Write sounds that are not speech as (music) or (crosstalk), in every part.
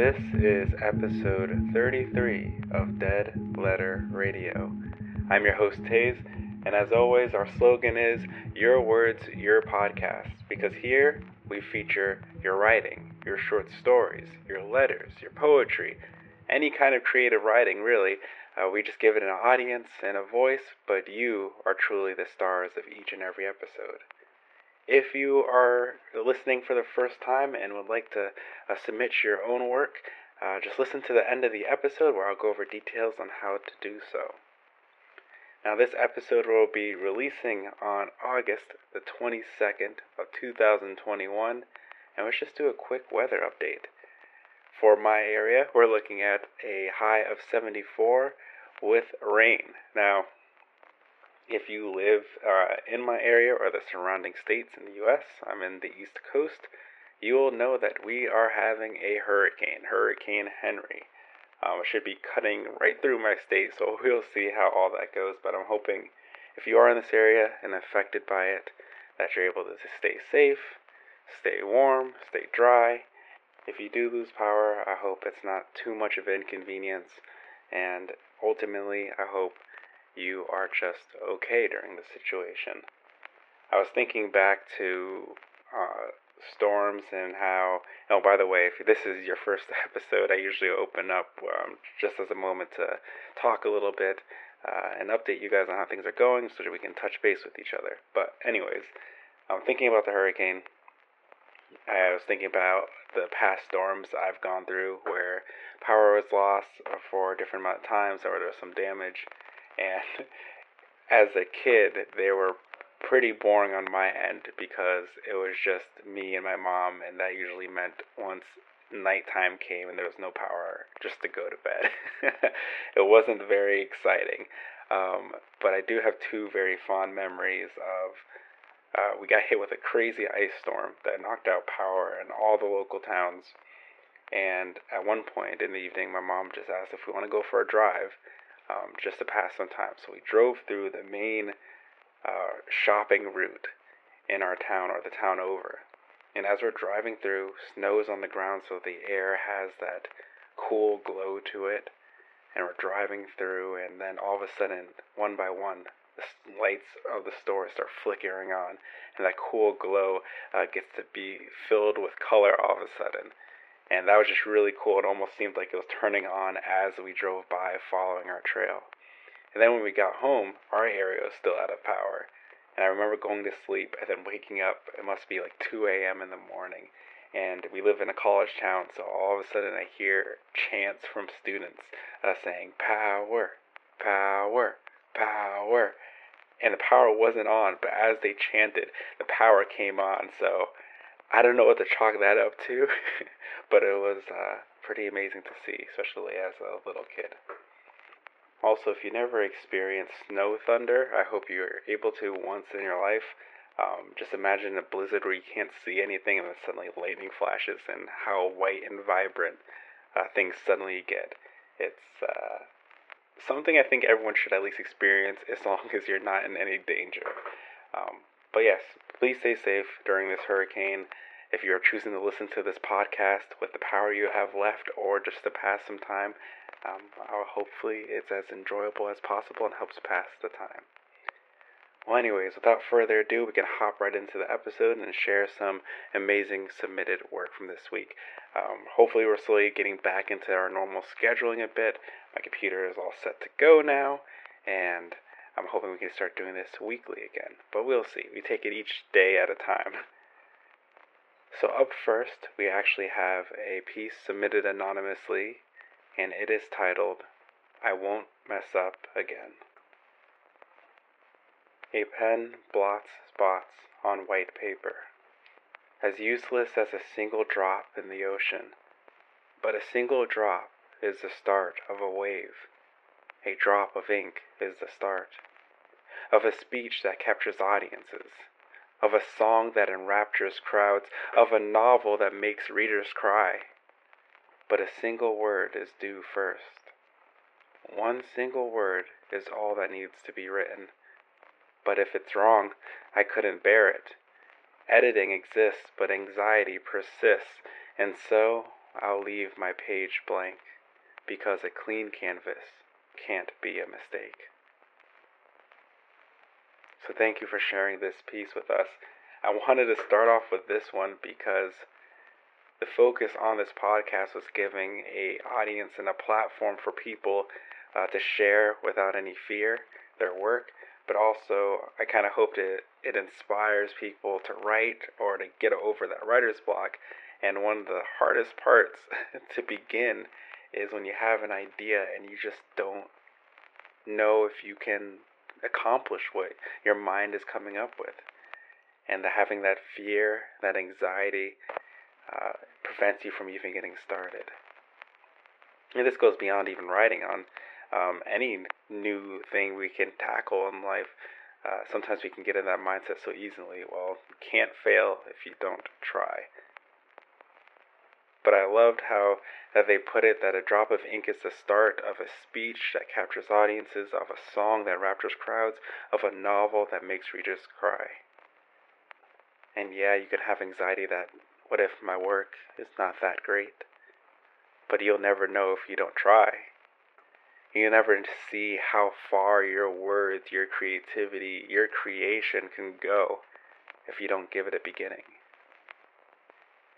This is episode 33 of Dead Letter Radio. I'm your host, Taze, and as always, our slogan is Your Words, Your Podcast, because here we feature your writing, your short stories, your letters, your poetry, any kind of creative writing, really. Uh, we just give it an audience and a voice, but you are truly the stars of each and every episode. If you are listening for the first time and would like to uh, submit your own work, uh, just listen to the end of the episode where I'll go over details on how to do so. Now, this episode will be releasing on August the 22nd of 2021, and let's just do a quick weather update. For my area, we're looking at a high of 74 with rain. Now, if you live uh, in my area or the surrounding states in the U.S., I'm in the East Coast, you will know that we are having a hurricane, Hurricane Henri. Um, it should be cutting right through my state, so (laughs) we'll see how all that goes. But I'm hoping if you are in this area and affected by it, that you're able to stay safe, stay warm, stay dry. If you do lose power, I hope it's not too much of an inconvenience, and ultimately, I hope you are just okay during the situation. I was thinking back to uh, storms and how. Oh, by the way, if this is your first (laughs) episode, I usually open up um, just as a moment to talk a little bit uh, and update you guys on how things are going so that we can touch base with each other. But, anyways, I'm thinking about the hurricane. I was thinking about the past storms I've gone through where power was lost for different amount of times or there was some damage and (laughs) as a kid, they were pretty boring on my end because it was just me and my mom, and that usually meant once nighttime came and there was no power, just to go to bed. (laughs) it wasn't very exciting. Um, but I do have two very fond memories of. Uh, we got hit with a crazy ice storm that knocked out power in all the local towns. And at one point in the evening, my mom just asked if we want to go for a drive um, just to pass some time. So we drove through the main uh, shopping route in our town or the town over. And as we're driving through, snow is on the ground, so the air has that cool glow to it. And we're driving through, and then all of a sudden, one by one, the lights of the store start flickering on, and that cool glow uh, gets to be filled with color all of a sudden and that was just really cool. It almost seemed like it was turning on as we drove by following our trail. And then when we got home, our area was still out of power. And I remember going to sleep and then waking up. It must be like 2 a.m. in the morning. And we live in a college town, so all of a sudden I hear chants from students uh, saying, Power, power, power. And the power wasn't on, but as they chanted, the power came on. So I don't know what to chalk that up to, (laughs) but it was uh, pretty amazing to see, especially as a little kid. Also, if you never experienced snow thunder, I hope you're able to once in your life. Um, just imagine a blizzard where you can't see anything and then suddenly lightning flashes and how white and vibrant uh, things suddenly get. It's uh, something I think everyone should at least experience as (laughs) long as you're not in any danger. Um, but yes, please stay safe during this hurricane. If you're choosing to listen to this podcast with the power you have left or just to pass some time, um, hopefully it's as enjoyable as possible and helps pass the time. Well, anyways, without further ado, we can hop right into the episode and share some amazing submitted work from this week. Um, hopefully, we're slowly getting back into our normal scheduling a bit. My computer is all set to go now, and I'm hoping we can start doing this weekly again, but we'll see. We take it each day at a time. So, up first, we actually have a piece submitted anonymously, and it is titled, I Won't Mess Up Again. A pen blots spots on white paper, as useless as a single drop in the ocean. But a single drop is the start of a wave. A drop of ink is the start of a speech that captures audiences, of a song that enraptures crowds, of a novel that makes readers cry. But a single word is due first. One single word is all that needs to be written. But if it's wrong, I couldn't bear it. Editing exists, but anxiety persists, and so, I'll leave my page blank because a clean canvas can't be a mistake. So thank you for sharing this piece with us. I wanted to start off with this one because the focus on this podcast was giving a audience and a platform for people uh, to share without any fear their work, but also I kind of hoped it it inspires people to write or to get over that writer's block. And one of the hardest parts (laughs) to begin is when you have an idea and you just don't know if you can accomplish what your mind is coming up with. And the, having that fear, that anxiety, uh, prevents you from even getting started. And this goes beyond even writing on um, any new thing we can tackle in life. Uh, sometimes we can get in that mindset so easily. Well, you can't fail if you don't try. But I loved how that they put it that a drop of ink is the start of a speech that captures audiences, of a song that raptures crowds, of a novel that makes readers cry. And yeah, you could have anxiety that what if my work is not that great? But you'll never know if you don't try. You'll never see how far your words, your creativity, your creation can go if you don't give it a beginning.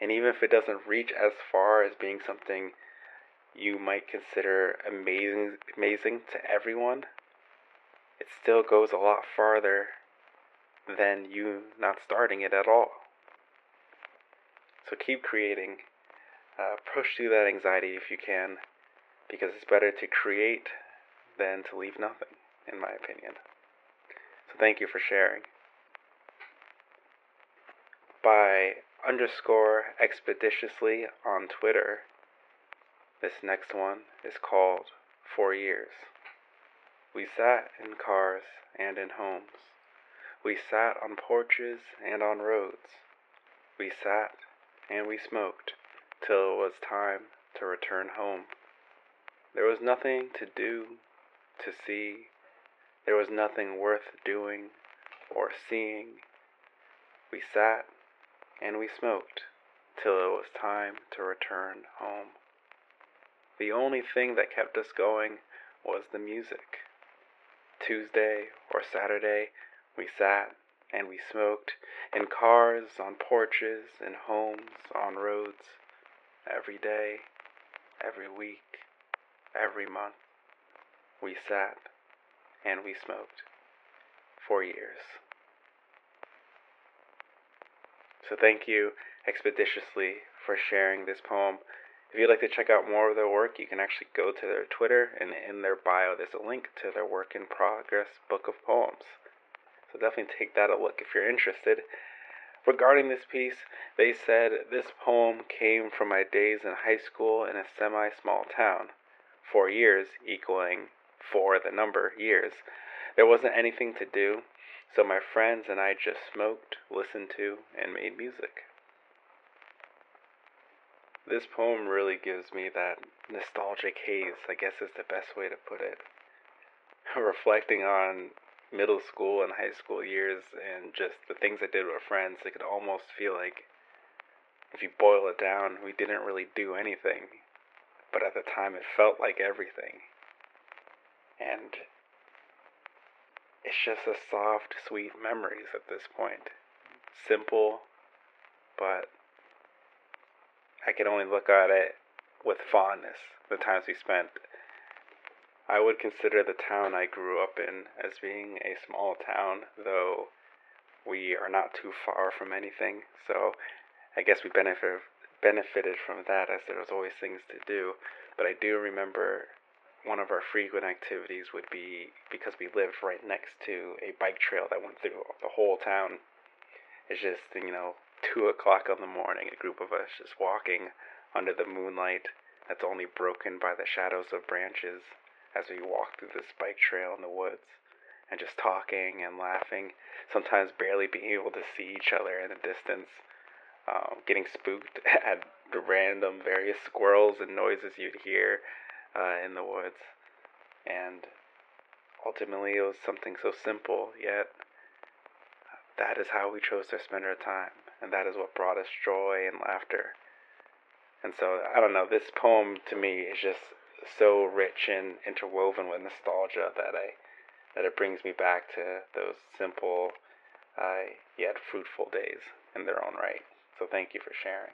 And even if it doesn't reach as far as being something you might consider amazing amazing to everyone, it still goes a lot farther than you not starting it at all. So keep creating. Uh, push through that anxiety if you can, because it's better to create than to leave nothing, in my opinion. So thank you for sharing. By underscore expeditiously on Twitter, this next one is called Four Years. We sat in cars and in homes. We sat on porches and on roads. We sat and we smoked till it was time to return home. There was nothing to do, to see. There was nothing worth doing or seeing. We sat and we smoked till it was time to return home. The only thing that kept us going was the music. Tuesday or Saturday, we sat and we smoked in cars, on porches, in homes, on roads, every day, every week, every month. We sat and we smoked for years. So thank you expeditiously for sharing this poem. If you'd like to check out more of their work, you can actually go to their Twitter, and in their bio, there's a link to their work in progress book of poems. So definitely take that a look if you're interested. Regarding this piece, they said this poem came from my days in high school in a semi small town. Four years equaling four, the number, years. There wasn't anything to do, so my friends and I just smoked, listened to, and made music. This poem really gives me that nostalgic haze, I guess is the best way to put it. (laughs) Reflecting on middle school and high school years and just the things I did with friends, it could almost feel like if you boil it down, we didn't really do anything. But at the time, it felt like everything. And it's just a soft, sweet memories at this point. Simple, but I can only look at it with fondness, the times we spent I would consider the town I grew up in as being a small town, though we are not too far from anything. So I guess we benefit benefited from that as there was always things to do. But I do remember one of our frequent activities would be because we lived right next to a bike trail that went through the whole town. It's just, you know, two o'clock in the morning, a group of us just walking under the moonlight that's only broken by the shadows of branches as we walk through this bike trail in the woods and just talking and laughing, sometimes barely being able to see each other in the distance, um, getting spooked (laughs) at the random various squirrels and noises you'd hear uh, in the woods. And ultimately, it was something so simple, yet that is how we chose to spend our time, and that is what brought us joy and laughter. And so, I don't know, this poem to me is just so rich and interwoven with nostalgia that I that it brings me back to those simple uh, yet fruitful days in their own right. So thank you for sharing.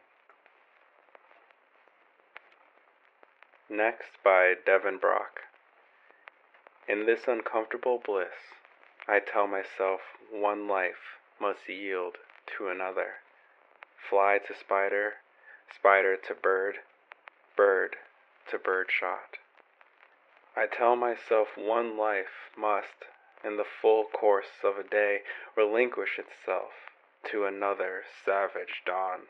Next by Devin Brock. In this uncomfortable bliss, I tell myself one life must yield to another. Fly to spider, spider to bird, bird to birdshot. I tell myself one life must, in the full course of a day, relinquish itself to another savage dawn,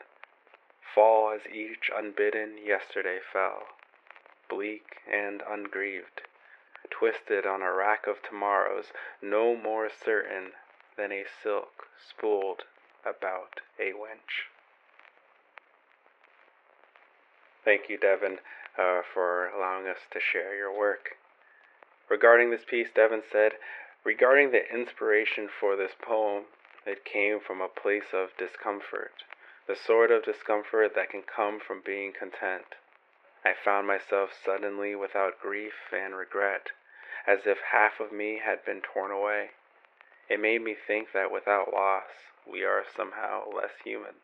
fall as each unbidden yesterday fell, bleak and ungrieved, twisted on a rack of tomorrows, no more certain than a silk spooled about a wench. Thank you, Devin, uh, for allowing us to share your work. Regarding this piece, Devin said, Regarding the inspiration for this poem, it came from a place of discomfort, the sort of discomfort that can come from being content. I found myself suddenly without grief and regret, as if half of me had been torn away. It made me think that without loss, we are somehow less human.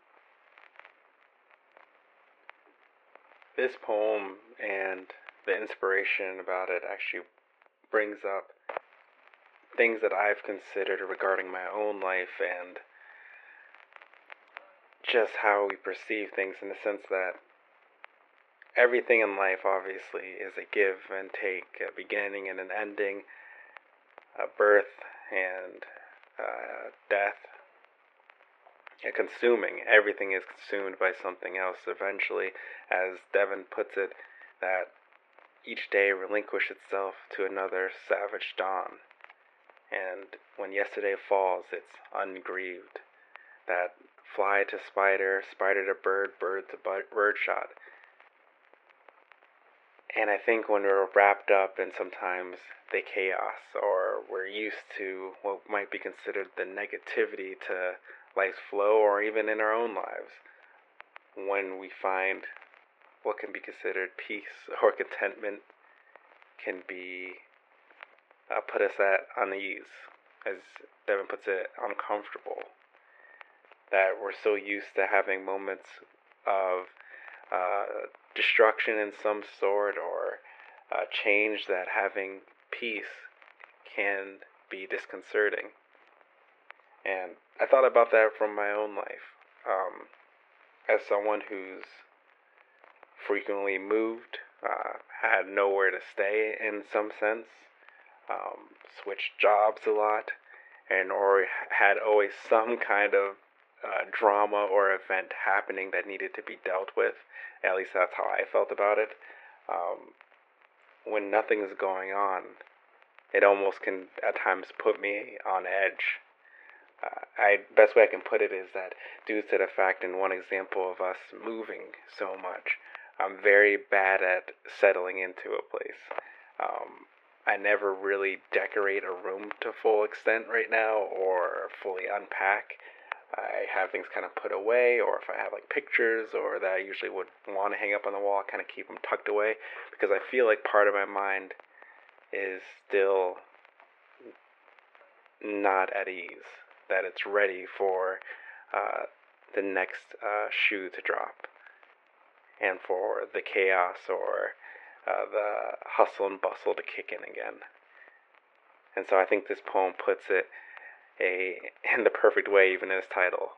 This poem and the inspiration about it actually brings up things that I've considered regarding my own life and just how we perceive things in the sense that everything in life obviously is a give and take, a beginning and an ending, a birth and uh, death, a consuming. Everything is consumed by something else eventually, as Devin puts it, that each day relinquish itself to another savage dawn. And when yesterday falls, it's ungrieved. That fly to spider, spider to bird, bird to bird shot. And I think when we're wrapped up in sometimes the chaos, or we're used to what might be considered the negativity to life's flow, or even in our own lives, when we find what can be considered peace (laughs) or contentment can be uh, put us at unease, as Devin puts it, uncomfortable. That we're so used to having moments of uh, destruction in some sort or uh, change that having peace can be disconcerting. And I thought about that from my own life. Um, as someone who's frequently moved, uh, had nowhere to stay in some sense, um, switched jobs a lot, and or had always (laughs) some kind of uh, drama or event happening that needed to be dealt with. At least that's how I felt about it. Um, when nothing is going on, it almost can at times put me on edge. Uh, I best way I can put it is that due to the fact in one example of us moving so much, I'm very bad at settling into a place. Um, I never really decorate a room to full extent right now or fully unpack. I have things kind of put away, or if I have like pictures or that I usually would want to hang up on the wall, I kind of keep them tucked away because I feel like part of my mind is still not at ease, that it's ready for uh, the next uh, shoe to drop and for the chaos or uh, the hustle and bustle to kick in again. And so I think this poem puts it a in the perfect way, even in its title.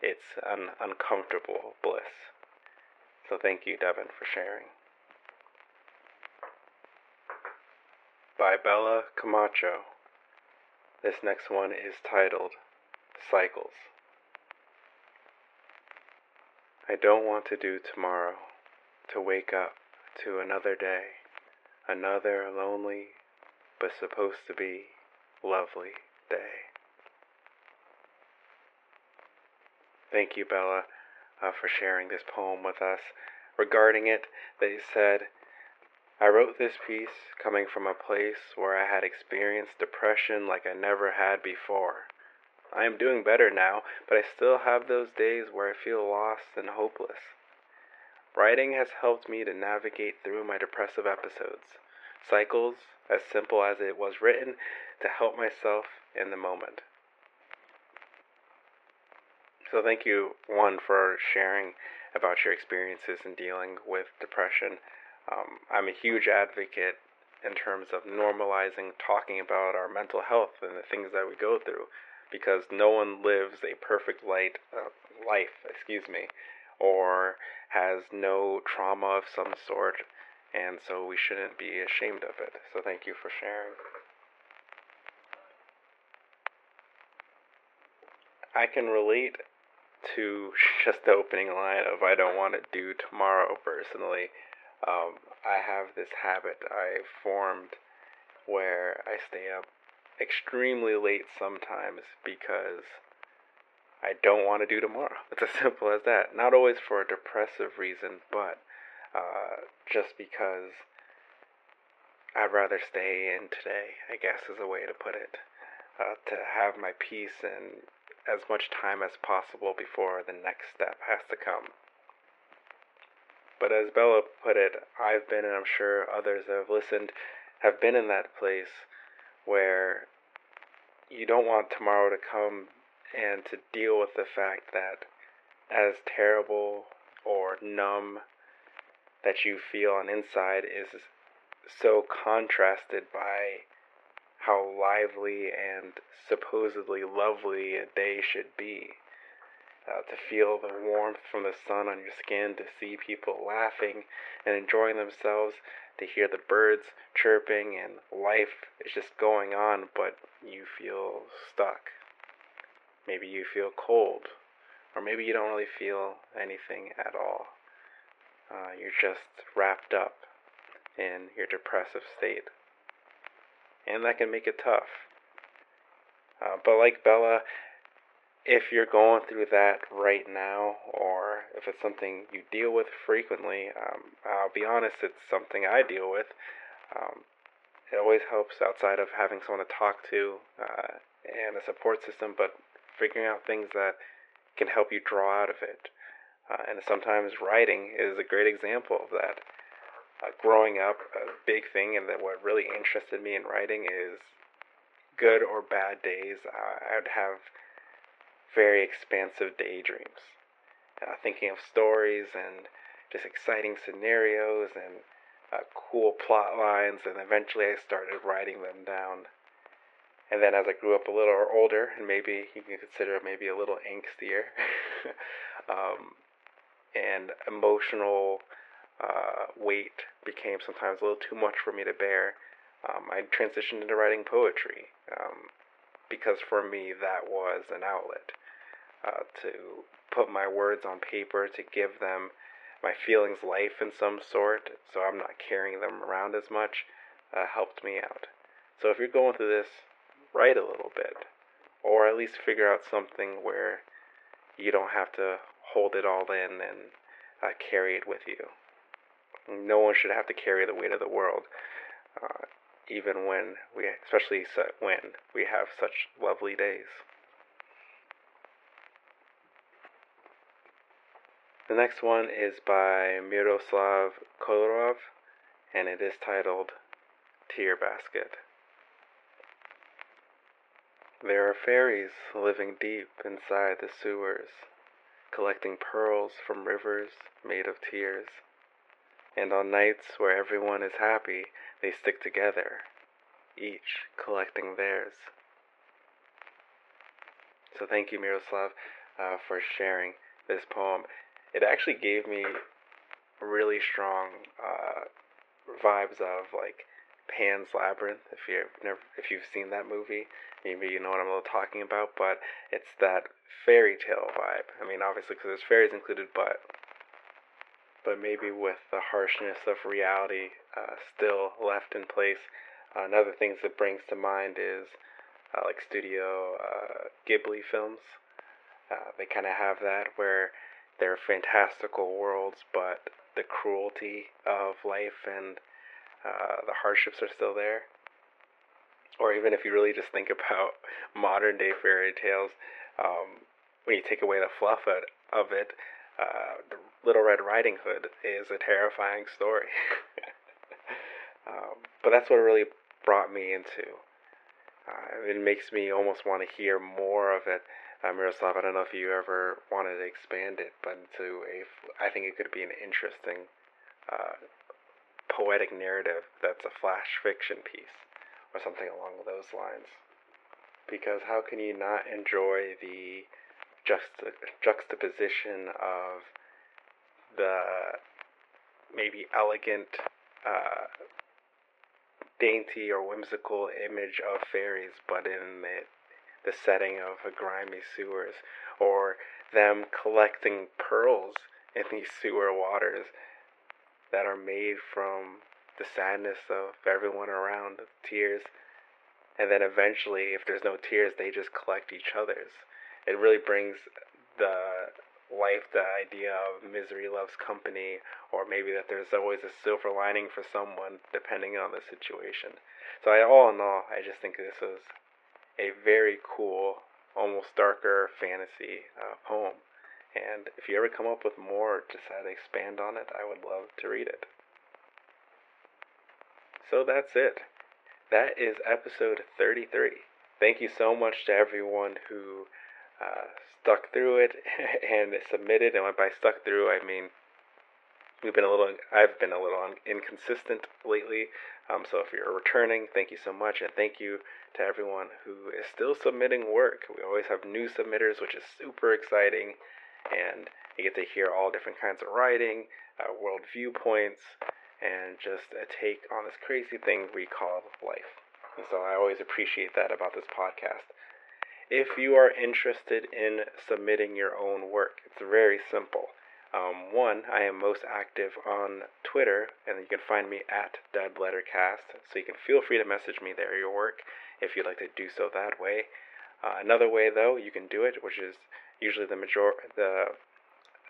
It's an uncomfortable bliss. So thank you, Devin, for sharing. By Bella Camacho. This next one is titled Cycles. I don't want to do tomorrow, to wake up to another day, another lonely but supposed to be lovely day. Thank you, Bella, uh, for sharing this poem with us. Regarding it, they said, I wrote this piece coming from a place where I had experienced depression like I never had before. I am doing better now, but I still have those days where I feel lost and hopeless. writing has helped me to navigate through my depressive episodes, cycles as simple as it was written to help myself in the moment. So, thank you, one, for sharing about your experiences in dealing with depression. Um, I'm a huge advocate in terms of normalizing talking about our mental health and the things that we go through because no one lives a perfect light, uh, life, excuse me, or has no trauma of some sort, and so we shouldn't be ashamed of it. So, thank you for sharing. I can relate to (laughs) just the opening line of I don't want to do tomorrow personally. Um, I have this habit I formed where I stay up extremely late sometimes because I don't want to do tomorrow. (laughs) It's as simple as that. Not always for a depressive reason, but uh, just because I'd rather stay in today, I guess is a way to put it. Uh, to have my peace and as much time as possible before the next step has to come. But as Bella put it, I've been, and I'm sure others that have listened, have been in that place where you don't want tomorrow to come and to deal with the fact that as terrible or numb that you feel on inside is so contrasted by how lively and supposedly lovely a day should be. Uh, to feel the warmth from the sun on your skin, to see people laughing and enjoying themselves, to hear the birds chirping and life is just going on, but you feel stuck. Maybe you feel cold, or maybe you don't really feel anything at all. Uh, you're just wrapped up in your depressive state and that can make it tough. Uh, but like Bella, if you're going through that right now, or if it's something you deal with frequently, um, I'll be honest, it's something I deal with. Um, it always helps outside of having someone to talk to uh, and a support system, but figuring out things that can help you draw out of it. Uh, and sometimes writing is a great example of that uh, growing up, a big thing, and that what really interested me in writing is good or bad days. Uh, I would have very expansive daydreams, uh, thinking of stories and just exciting scenarios and uh, cool plot lines, and eventually I started writing them down. And then as I grew up a little older, and maybe you can consider maybe a little angstier, (laughs) um, and emotional uh, weight became sometimes a little too much for me to bear, um, I transitioned into writing poetry um, because for me that was an outlet uh, to put my words on paper, to give them my feelings life in some sort, so I'm not carrying them around as much, uh, helped me out. So if you're going through this, write a little bit, or at least figure out something where you don't have to hold it all in and uh, carry it with you. No one should have to carry the weight of the world, uh, even when we, especially when we have such lovely days. The next one is by Miroslav Kolarov, and it is titled Tear Basket. There are fairies living deep inside the sewers, collecting pearls from rivers made of tears and on nights where everyone is happy, they stick together, each collecting theirs. So thank you, Miroslav, uh, for sharing this poem. It actually gave me really strong uh, vibes of like Pan's Labyrinth. If you've never, if you've seen that movie, maybe you know what I'm talking about. But it's that fairy tale vibe. I mean, obviously, because there's fairies included, but but maybe with the harshness of reality uh, still left in place. Uh, another thing that brings to mind is uh, like Studio uh, Ghibli films. Uh, they kind of have that where they're fantastical worlds, but the cruelty of life and uh, the hardships are still there. Or even if you really just think about (laughs) modern day fairy tales, um, when you take away the fluff of it, uh, Little Red Riding Hood is a terrifying story. (laughs) um, but that's what really brought me into. Uh, it makes me almost want to hear more of it. Uh, Miroslav, I don't know if you ever wanted to expand it, but into a, I think it could be an interesting uh, poetic narrative that's a flash fiction piece or something along those lines. Because how can you not enjoy the juxta- juxtaposition of the maybe elegant, uh, dainty, or whimsical image of fairies, but in the the setting of grimy sewers, or them collecting pearls in these sewer waters that are made from the sadness of everyone around, tears, and then eventually, if there's no tears, they just collect each other's. It really brings the life the idea of misery loves company, or maybe that there's always a silver lining for someone, depending on the situation. So, I, all in all, I just think this was a very cool, almost darker fantasy uh, poem. And if you ever come up with more, just to expand on it, I would love to read it. So that's it. That is episode 33. Thank you so much to everyone who uh, stuck through it (laughs) and submitted. And by stuck through, I mean we've been a little i've been a little inconsistent lately. Um, so if you're returning thank you so much and thank you to everyone who is still submitting work. We always have new submitters which is super exciting and you get to hear all different kinds of writing uh, world viewpoints and just a take on this crazy thing we call life. And so i always appreciate that about this podcast if you are interested in submitting your own work it's very simple um, one, I am most active on Twitter, and you can find me at DeadLetterCast, so you can feel free to message me there your work if you'd like to do so that way. Uh, another way, though, you can do it, which is usually the major the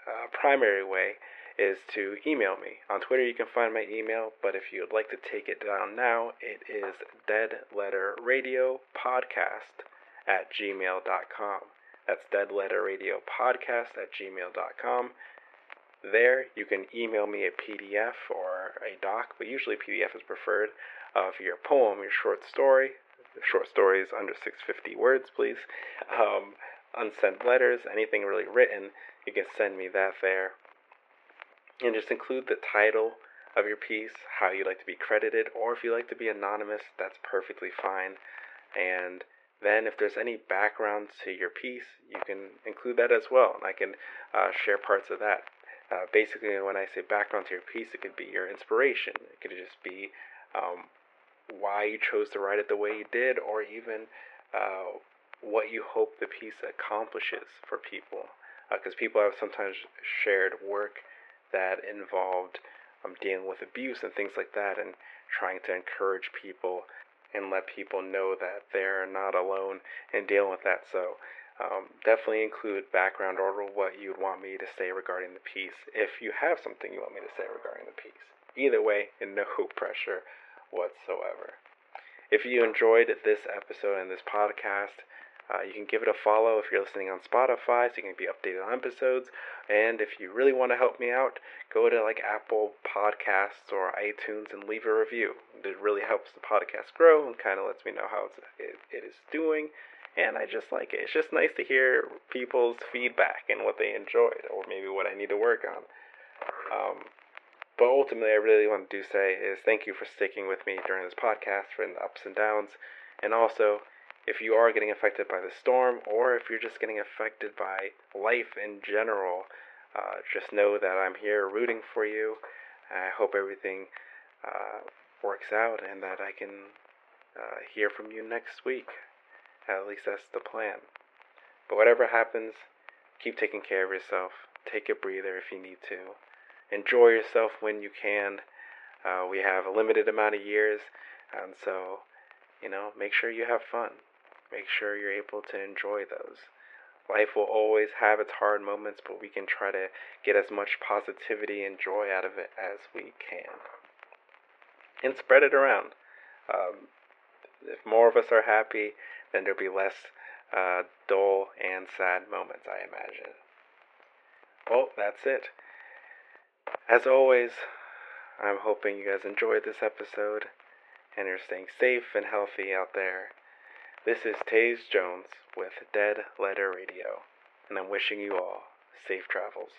uh, primary way, is to email me. On Twitter, you can find my email, but if you'd like to take it down now, it is deadletterradiopodcast at gmail.com. That's deadletterradiopodcast at gmail.com. There, you can email me a PDF or a doc, but usually PDF is preferred, of your poem, your short story. Short stories under 650 words, please. Um, unsent letters, anything really written, you can send me that there. And just include the title of your piece, how you'd like to be credited, or if you like to be anonymous, that's perfectly fine. And then, if there's any background to your piece, you can include that as well, and I can uh, share parts of that. Uh, basically, when I say background to your piece, it could be your inspiration. It could just be um, why you chose to write it the way you did, or even uh, what you hope the piece accomplishes for people. Because uh, people have sometimes shared work that involved um, dealing with abuse and things like that, and trying to encourage people and let people know that they're not alone in dealing with that. So um, definitely include background or what you'd want me to say regarding the piece if you have something you want me to say regarding the piece. Either way, (laughs) no pressure whatsoever. If you enjoyed this episode and this podcast, uh, you can give it a follow if you're listening on Spotify so you can be updated on episodes. And if you really want to help me out, go to like Apple Podcasts or iTunes and leave a review. It really helps the podcast grow and kind of lets me know how it's, it, it is doing and I just like it. It's just nice to hear people's feedback and what they enjoyed, or maybe what I need to work on. Um, but ultimately, I really want to do say is thank you for sticking with me during this podcast, for the ups and downs, and also if you are getting affected by the storm, or if you're just getting affected by life in general, uh, just know that I'm here rooting for you. I hope everything uh, works out and that I can uh, hear from you next week. At least that's the plan. But whatever happens, keep taking care of yourself. Take a breather if you need to. Enjoy yourself when you can. Uh, we have a limited amount of years, and so, you know, make sure you have fun. Make sure you're able to enjoy those. Life will always have its hard moments, but we can try to get as much positivity and joy out of it as we can. And spread it around. Um, if more of us are happy, then there'll be less uh, dull and sad moments, I imagine. well, that's it. As always, I'm hoping you guys enjoyed this episode and you're staying safe and healthy out there. This is Taze Jones with Dead Letter Radio, and I'm wishing you all safe travels.